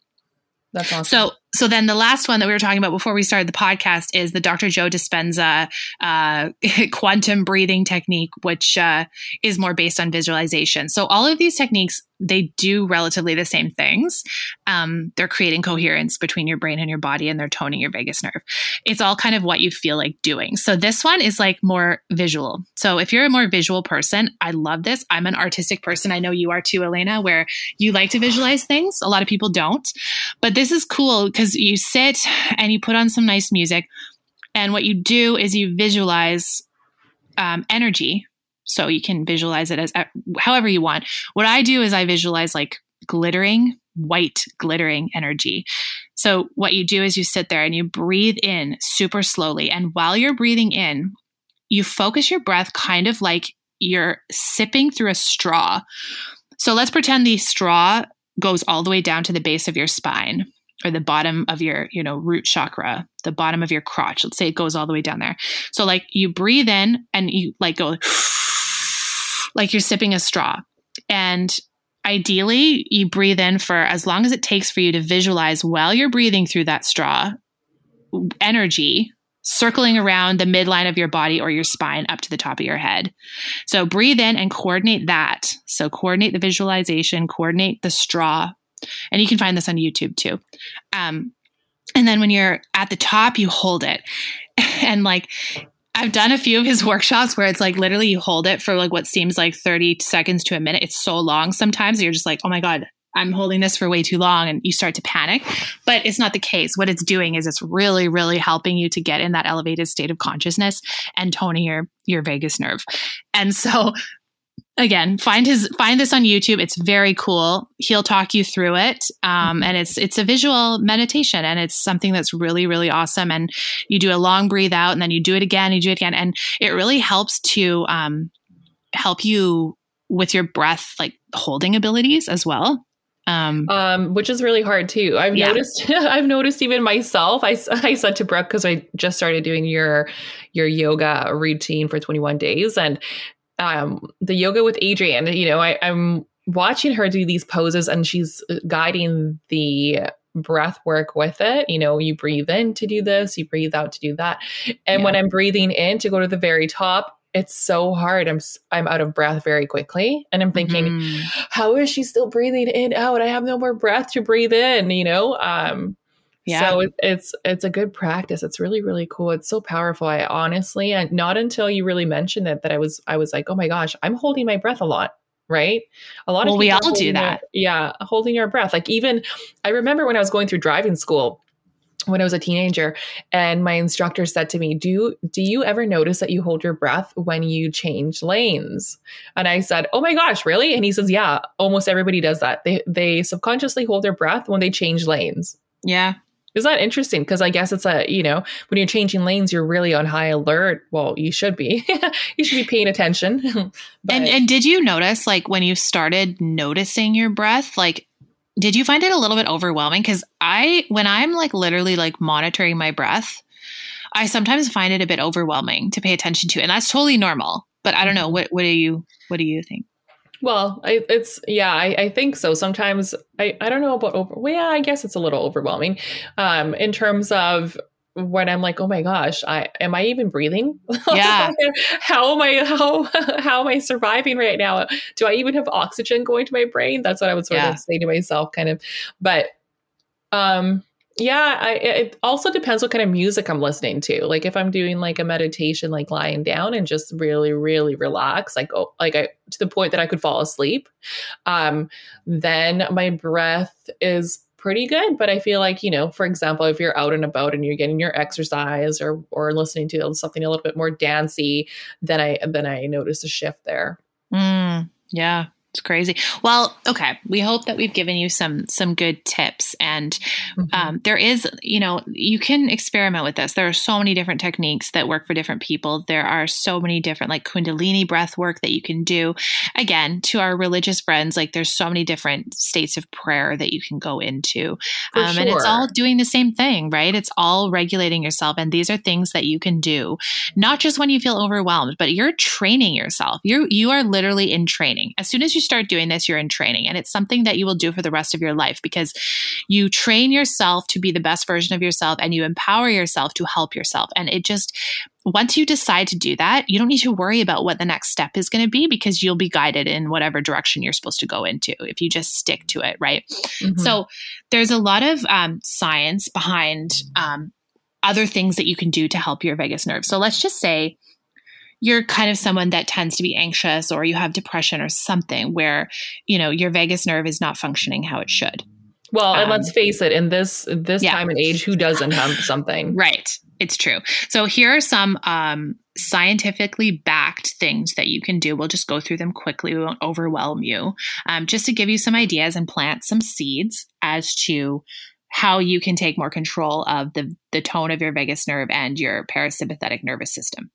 That's awesome. so, so then the last one that we were talking about before we started the podcast is the Dr. Joe Dispenza uh, quantum breathing technique, which uh, is more based on visualization. So, all of these techniques they do relatively the same things. Um, they're creating coherence between your brain and your body, and they're toning your vagus nerve. It's all kind of what you feel like doing. So, this one is like more visual. So, if you're a more visual person, I love this. I'm an artistic person. I know you are too, Elena, where you like to visualize things. A lot of people don't. But this is cool because you sit and you put on some nice music. And what you do is you visualize um, energy. So you can visualize it as uh, however you want. What I do is I visualize like glittering, white glittering energy. So what you do is you sit there and you breathe in super slowly. And while you're breathing in, you focus your breath kind of like you're sipping through a straw. So let's pretend the straw goes all the way down to the base of your spine or the bottom of your, you know, root chakra, the bottom of your crotch. Let's say it goes all the way down there. So like you breathe in and you like go like you're sipping a straw. And ideally, you breathe in for as long as it takes for you to visualize while you're breathing through that straw energy circling around the midline of your body or your spine up to the top of your head. So breathe in and coordinate that. So coordinate the visualization, coordinate the straw. And you can find this on YouTube too. Um, and then when you're at the top, you hold it. And like, I've done a few of his workshops where it's like literally you hold it for like what seems like 30 seconds to a minute. It's so long sometimes. You're just like, oh my God, I'm holding this for way too long. And you start to panic. But it's not the case. What it's doing is it's really, really helping you to get in that elevated state of consciousness and toning your, your vagus nerve. And so again find his find this on youtube it's very cool he'll talk you through it um, and it's it's a visual meditation and it's something that's really really awesome and you do a long breathe out and then you do it again you do it again and it really helps to um, help you with your breath like holding abilities as well um, um, which is really hard too. I've Yeah. noticed. I've noticed even myself. I, I said to Brooke because I just started doing your your yoga routine for 21 days, and um, the yoga with Adriene. You know, I, I'm watching her do these poses, and she's guiding the breath work with it. You know, you breathe in to do this, you breathe out to do that, and when I'm breathing in to go to the very top. it's so hard. I'm I'm out of breath very quickly, and I'm thinking, Mhm. how is she still breathing in out? I have no more breath to breathe in. You know. Um, Yeah. So it, it's it's a good practice. It's really really cool. It's so powerful. I honestly, and not until you really mentioned it that I was I was like, oh my gosh, I'm holding my breath a lot. Right. A lot Well, of we all do holding their- that. yeah, holding your breath. Like even I remember when I was going through driving school when I was a teenager, and my instructor said to me, "Do do you ever notice that you hold your breath when you change lanes?" And I said, "Oh my gosh, really?" And he says, "Yeah, almost everybody does that. They they subconsciously hold their breath when they change lanes." yeah. Is that interesting? Because I guess it's a, you know, when you're changing lanes, you're really on high alert. Well, you should be. you should be paying attention. But- And and did you notice like when you started noticing your breath, like did you find it a little bit overwhelming? Because I when I'm like literally like monitoring my breath, I sometimes find it a bit overwhelming to pay attention to. And that's totally normal. But I don't know. What what do you what do you think? Well, I, it's yeah, I, I think so. Sometimes I, I don't know about over. Well, yeah, I guess it's a little overwhelming, um, in terms of when I'm like, oh my gosh, I am I even breathing? Yeah. how am I how how am I surviving right now? Do I even have oxygen going to my brain? That's what I would sort Yeah. of say to myself, kind of. But um, yeah, I, it also depends what kind of music I'm listening to. Like if I'm doing like a meditation, like lying down and just really, really relax, like oh, like I to the point that I could fall asleep, um, then my breath is pretty good. But I feel like you know, for example, if you're out and about and you're getting your exercise or or listening to something a little bit more dancey, then I then I notice a shift there. Mm, yeah, it's crazy. Well, okay. We hope that we've given you some some good tips, and um, there is, you know, you can experiment with this. There are so many different techniques that work for different people. There are so many different like Kundalini breath work that you can do. Again, to our religious friends, like there's so many different states of prayer that you can go into, um, and it's all doing the same thing, right? It's all regulating yourself, and these are things that you can do not just when you feel overwhelmed, but you're training yourself. You you are literally in training. As soon as you start doing this, you're in training, and it's something that you will do for the rest of your life because you train yourself to be the best version of yourself, and you empower yourself to help yourself. And it just once you decide to do that, you don't need to worry about what the next step is going to be because you'll be guided in whatever direction you're supposed to go into if you just stick to it, right? Mhm. So there's a lot of um, science behind um, other things that you can do to help your vagus nerve. So let's just say you're kind of someone that tends to be anxious or you have depression or something where you know your vagus nerve is not functioning how it should. well, and um, let's face it, in this this yeah. time and age, who doesn't have something? Right. It's true. So here are some um, scientifically backed things that you can do. We'll just go through them quickly. We won't overwhelm you. Um, just to give you some ideas and plant some seeds as to how you can take more control of the, the tone of your vagus nerve and your parasympathetic nervous system.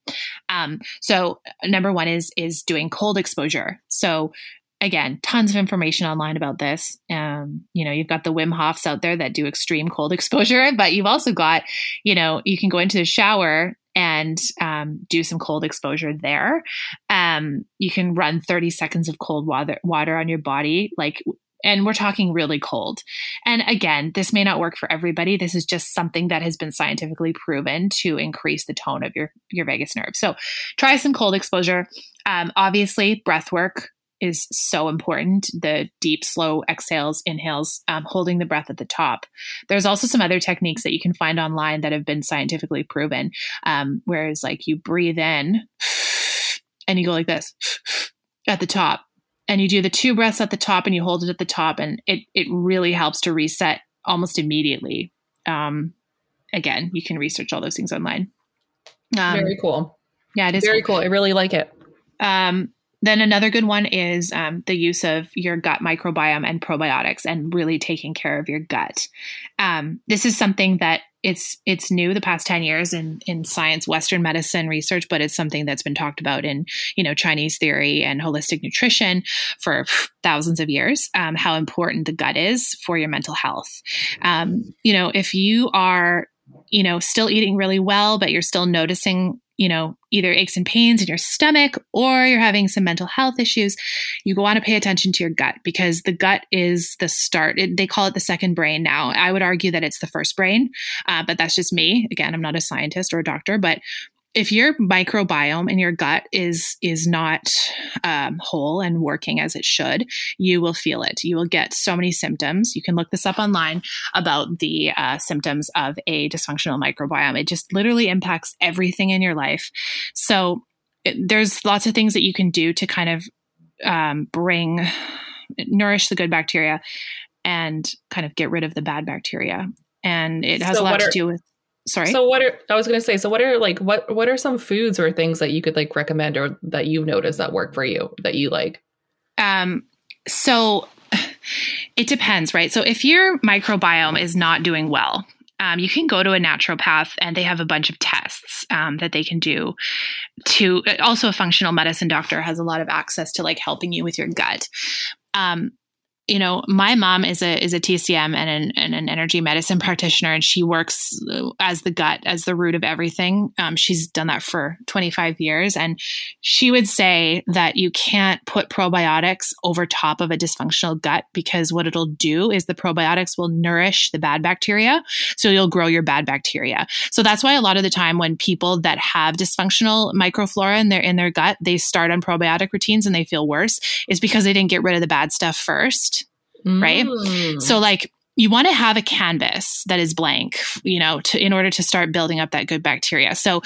Um, so number one is is doing cold exposure. So again, tons of information online about this. Um, you know, you've got the Wim Hofs out there that do extreme cold exposure, but you've also got, you know, you can go into the shower and um, do some cold exposure there. Um, you can run 30 seconds of cold water, water on your body, like, and we're talking really cold. And again, this may not work for everybody. This is just something that has been scientifically proven to increase the tone of your your vagus nerve. So, try some cold exposure. Um, obviously, breath work is so important. The deep, slow exhales, inhales, um, holding the breath at the top. There's also some other techniques that you can find online that have been scientifically proven. Um, whereas, like, you breathe in and you go like this at the top, and you do the two breaths at the top and you hold it at the top, and it it really helps to reset almost immediately. Um, again, you can research all those things online. Um, Very cool. yeah, it is Very cool. I really like it. um, then another good one is um, the use of your gut microbiome and probiotics, and really taking care of your gut. Um, this is something that it's it's new the past ten years in in science, Western medicine research, but it's something that's been talked about in you know Chinese theory and holistic nutrition for thousands of years. Um, how important the gut is for your mental health. Um, you know, if you are you know still eating really well, but you're still noticing you know, either aches and pains in your stomach or you're having some mental health issues, you want to pay attention to your gut because the gut is the start. It, they call it the second brain now. I would argue that it's the first brain, uh, but that's just me. Again, I'm not a scientist or a doctor, but if your microbiome in your gut is is not um, whole and working as it should, you will feel it. You will get so many symptoms. You can look this up online about the uh, symptoms of a dysfunctional microbiome. It just literally impacts everything in your life. So it, there's lots of things that you can do to kind of um, bring nourish the good bacteria and kind of get rid of the bad bacteria. And it has so a lot are, to do with sorry. So what are I was going to say so what are like what what are some foods or things that you could like recommend or that you've noticed that work for you that you like? Um so it depends, right? So if your microbiome is not doing well, um, you can go to a naturopath and they have a bunch of tests um, that they can do to also a functional medicine doctor has a lot of access to like helping you with your gut um, you know, my mom is a is a TCM and an, and an energy medicine practitioner, and she works as the gut, as the root of everything. Um, she's done that for 25 years, and she would say that you can't put probiotics over top of a dysfunctional gut because what it'll do is the probiotics will nourish the bad bacteria, so you'll grow your bad bacteria. So that's why a lot of the time when people that have dysfunctional microflora in their in their gut, they start on probiotic routines and they feel worse, is because they didn't get rid of the bad stuff first mm. right? So like you want to have a canvas that is blank, you know, to in order to start building up that good bacteria. So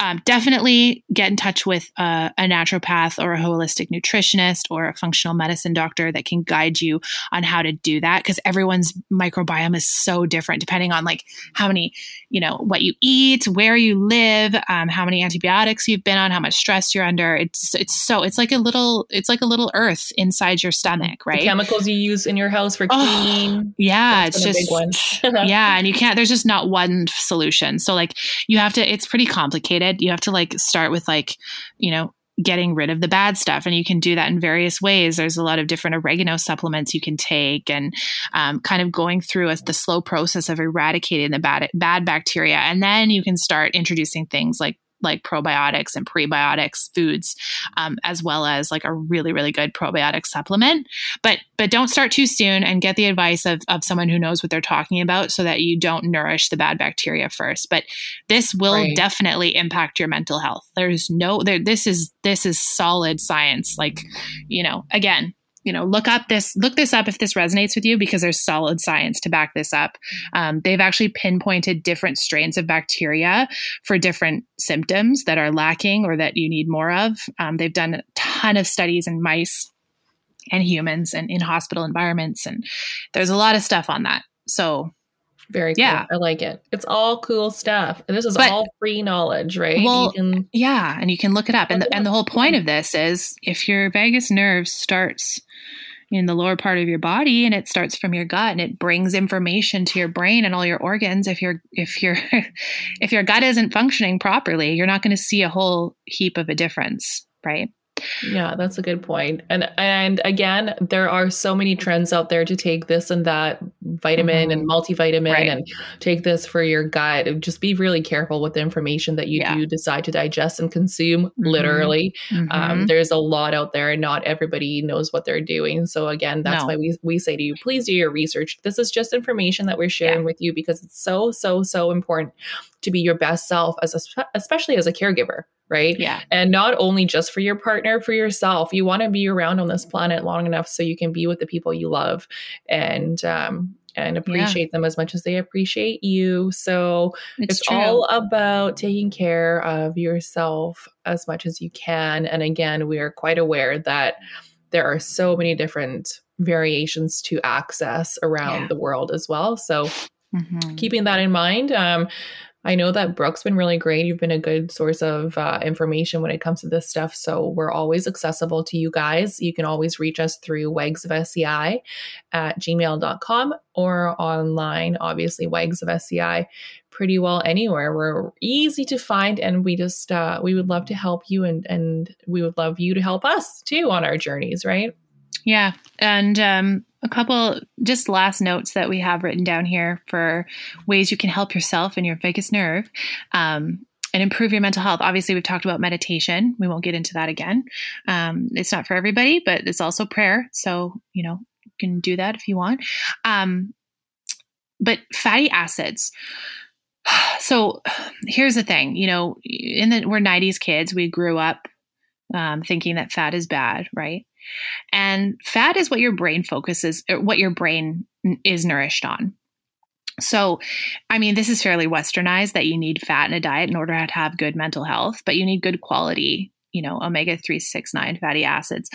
um, definitely get in touch with a naturopath or a holistic nutritionist or a functional medicine doctor that can guide you on how to do that because everyone's microbiome is so different depending on like how many you know what you eat where you live um, how many antibiotics you've been on how much stress you're under. It's it's so it's like a little it's like a little earth inside your stomach right? the chemicals you use in your house for cleaning oh, yeah it's just yeah and you can't there's just not one solution. So like you have to it's pretty complicated you have to like start with like, you know, getting rid of the bad stuff. And you can do that in various ways. There's a lot of different oregano supplements you can take and um, kind of going through a, the slow process of eradicating the bad, bad bacteria. And then you can start introducing things like like probiotics and prebiotics foods, um, as well as like a really, really good probiotic supplement. But but don't start too soon and get the advice of, of someone who knows what they're talking about so that you don't nourish the bad bacteria first. But this will right. definitely impact your mental health. There's no there this is this is solid science. Like, you know, again, you know look up this look this up if this resonates with you because there's solid science to back this up um, they've actually pinpointed different strains of bacteria for different symptoms that are lacking or that you need more of um, they've done a ton of studies in mice and humans and in hospital environments and there's a lot of stuff on that so very cool. Yeah. I like it. It's all cool stuff. And this is but, all free knowledge, right? Well, can, yeah, and you can look it up. And the, and the whole point of this is if your vagus nerve starts in the lower part of your body and it starts from your gut and it brings information to your brain and all your organs if your if your if your gut isn't functioning properly you're not going to see a whole heap of a difference right yeah, that's a good point. And and again, there are so many trends out there to take this and that vitamin mm-hmm. and multivitamin right. and take this for your gut. Just be really careful with the information that you yeah. do decide to digest and consume. Mm-hmm. Literally, um, mm-hmm. Um, there's a lot out there, and not everybody knows what they're doing. So again, that's no. why we we say to you, please do your research. This is just information that we're sharing yeah. with you because it's so so so important to be your best self as a, especially as a caregiver right? Yeah. And not only just for your partner, for yourself. You want to be around on this planet long enough so you can be with the people you love and um and appreciate yeah. them as much as they appreciate you. So it's, it's all about taking care of yourself as much as you can. And again, we are quite aware that there are so many different variations to access around yeah. the world as well. So mm-hmm. keeping that in mind, um, I know that Brooke's been really great. You've been a good source of uh, information when it comes to this stuff. So we're always accessible to you guys. You can always reach us through wags of SCI at gmail.com or online, obviously, wags of SCI pretty well anywhere. We're easy to find and we just, uh, we would love to help you and, and we would love you to help us too on our journeys, right? Yeah. And um, a couple just last notes that we have written down here for ways you can help yourself and your vagus nerve um, and improve your mental health. Obviously, we've talked about meditation. We won't get into that again. Um, it's not for everybody, but it's also prayer. So, you know, you can do that if you want. Um, but fatty acids. So here's the thing, you know, in the we're 90s kids, we grew up um, thinking that fat is bad, right? And fat is what your brain focuses, what your brain is nourished on. So, I mean, this is fairly westernized that you need fat in a diet in order to have good mental health, but you need good quality, you know, omega 3, 6, 9 fatty acids.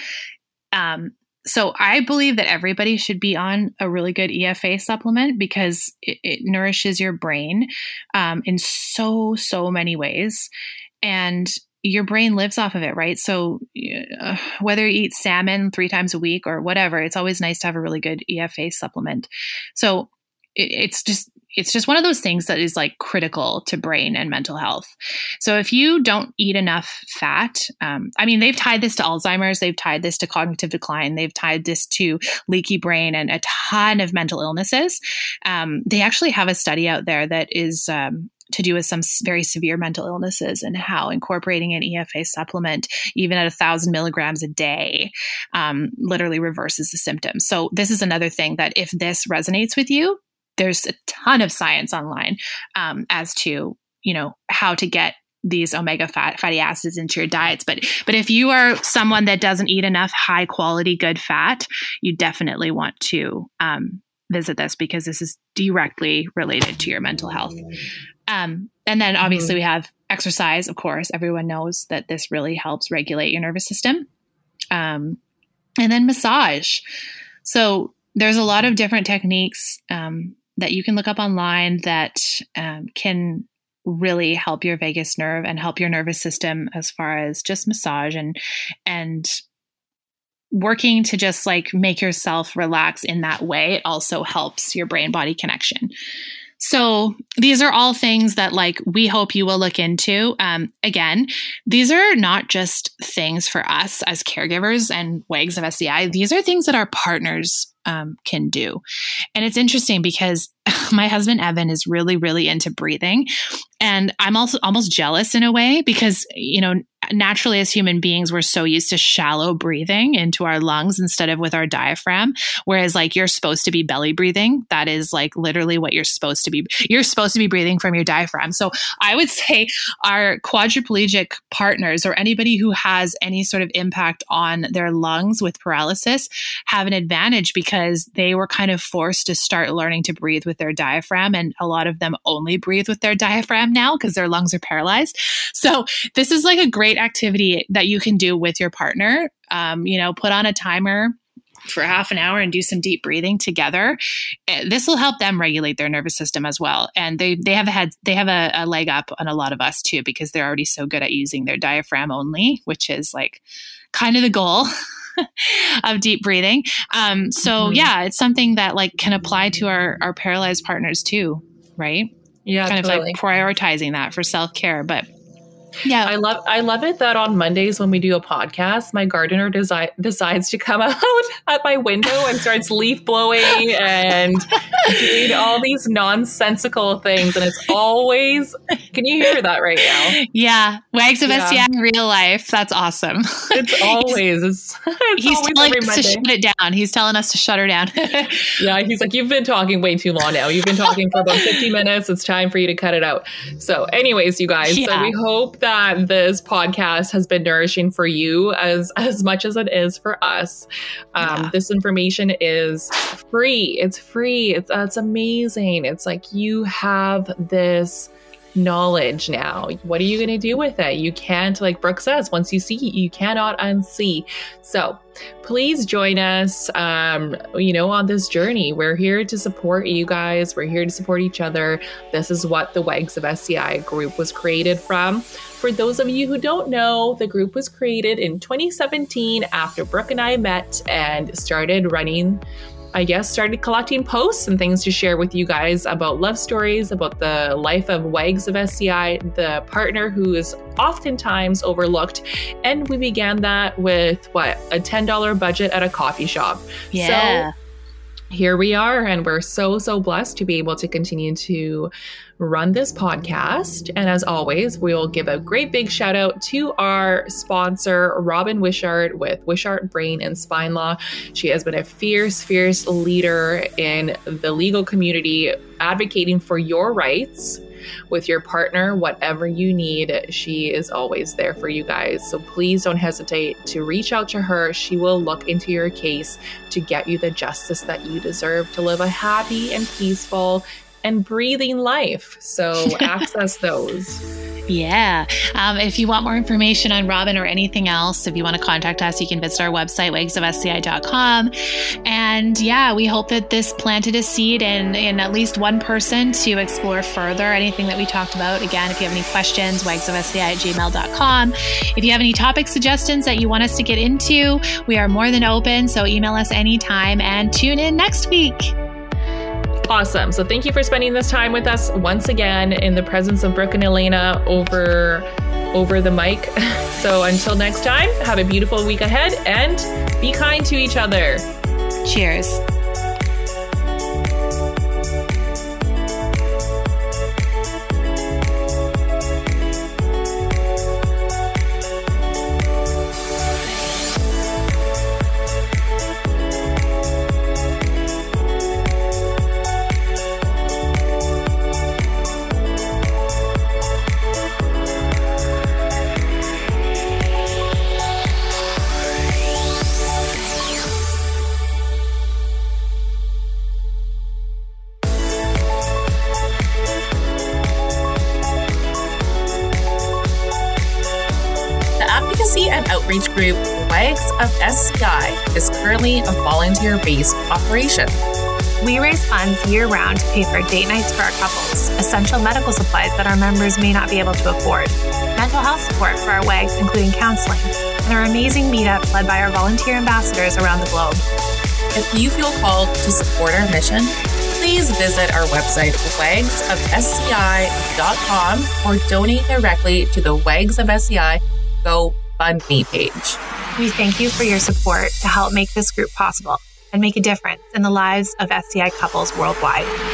Um, so I believe that everybody should be on a really good EFA supplement because it, it nourishes your brain um, in so, so many ways. And your brain lives off of it, right? So uh, whether you eat salmon three times a week or whatever, it's always nice to have a really good EFA supplement. So it, it's just it's just one of those things that is like critical to brain and mental health. So if you don't eat enough fat, um, I mean, they've tied this to Alzheimer's, they've tied this to cognitive decline, they've tied this to leaky brain and a ton of mental illnesses. Um, they actually have a study out there that is um, to do with some very severe mental illnesses and how incorporating an EFA supplement, even at a thousand milligrams a day, um, literally reverses the symptoms. So, this is another thing that if this resonates with you, there's a ton of science online um, as to you know how to get these omega fat, fatty acids into your diets but but if you are someone that doesn't eat enough high quality good fat you definitely want to um, visit this because this is directly related to your mental health um, and then obviously mm-hmm. we have exercise of course. Everyone knows that this really helps regulate your nervous system. Um, and then massage. So there's a lot of different techniques um, that you can look up online that um, can really help your vagus nerve and help your nervous system as far as just massage and and working to just like make yourself relax in that way. It also helps your brain body connection so these are all things that like we hope you will look into. Um, again, these are not just things for us as caregivers and WAGs of SCI. These are things that our partners um, can do. And it's interesting because my husband Evan is really, really into breathing. And I'm also almost jealous in a way because, you know, naturally as human beings, we're so used to shallow breathing into our lungs instead of with our diaphragm. Whereas, like, you're supposed to be belly breathing. That is like literally what you're supposed to be. You're supposed to be breathing from your diaphragm. So I would say our quadriplegic partners or anybody who has any sort of impact on their lungs with paralysis have an advantage because they were kind of forced to start learning to breathe with their diaphragm. And a lot of them only breathe with their diaphragm now because their lungs are paralyzed. So this is like a great activity that you can do with your partner. Um, you know, put on a timer for half an hour and do some deep breathing together. Eh, this will help them regulate their nervous system as well. And they they have had they have a, a, leg up on a lot of us too because they're already so good at using their diaphragm only, which is like kind of the goal. of deep breathing. Um, so mm-hmm. yeah, it's something that like can apply to our our paralyzed partners too, right? Yeah, kind totally. of like prioritizing that for self care. But yeah. I love I love it that on Mondays when we do a podcast, my gardener desi- decides to come out at my window and starts leaf blowing and doing all these nonsensical things and it's always Can you hear that right now? Yeah. Wags of yeah. In real life. That's awesome. It's always it's, it's He's always telling us to shut it down. He's telling us to shut her down. yeah, he's like you've been talking way too long now. You've been talking for about 50 minutes. It's time for you to cut it out. So anyways, you guys, yeah. so we hope that this podcast has been nourishing for you as as much as it is for us. Um, yeah. This information is free. It's free. It's uh, it's amazing. It's like you have this knowledge now. What are you going to do with it? You can't, like Brooke says, once you see, you cannot unsee. So please join us, um, you know, on this journey. We're here to support you guys. We're here to support each other. This is what the WAGs of SCI group was created from. For those of you who don't know, the group was created in 2017 after Brooke and I met and started running I guess, started collecting posts and things to share with you guys about love stories, about the life of WAGs of SCI, the partner who is oftentimes overlooked. And we began that with what, a $10 budget at a coffee shop. Yeah. So here we are, and we're so, so blessed to be able to continue to run this podcast. And as always, we'll give a great big shout out to our sponsor, Robin Wishart with Wishart Brain and Spine Law. She has been a fierce, fierce leader in the legal community advocating for your rights with your partner, whatever you need, she is always there for you guys. So please don't hesitate to reach out to her. She will look into your case to get you the justice that you deserve to live a happy and peaceful and breathing life. So access those. Yeah. Um, if you want more information on Robin or anything else, if you want to contact us, you can visit our website, wagsofsci.com. And yeah, we hope that this planted a seed in, in at least one person to explore further anything that we talked about. Again, if you have any questions, wegsofsci at gmail.com. If you have any topic suggestions that you want us to get into, we are more than open. So email us anytime and tune in next week. Awesome. So thank you for spending this time with us once again in the presence of Brooke and Elena over over the mic. So until next time, have a beautiful week ahead and be kind to each other. Cheers. Is currently a volunteer based operation. We raise funds year round to pay for date nights for our couples, essential medical supplies that our members may not be able to afford, mental health support for our WAGs, including counseling, and our amazing meetups led by our volunteer ambassadors around the globe. If you feel called to support our mission, please visit our website, wagsofsci.com, or donate directly to the Wags of SCI Go GoFundMe page. We thank you for your support to help make this group possible and make a difference in the lives of SCI couples worldwide.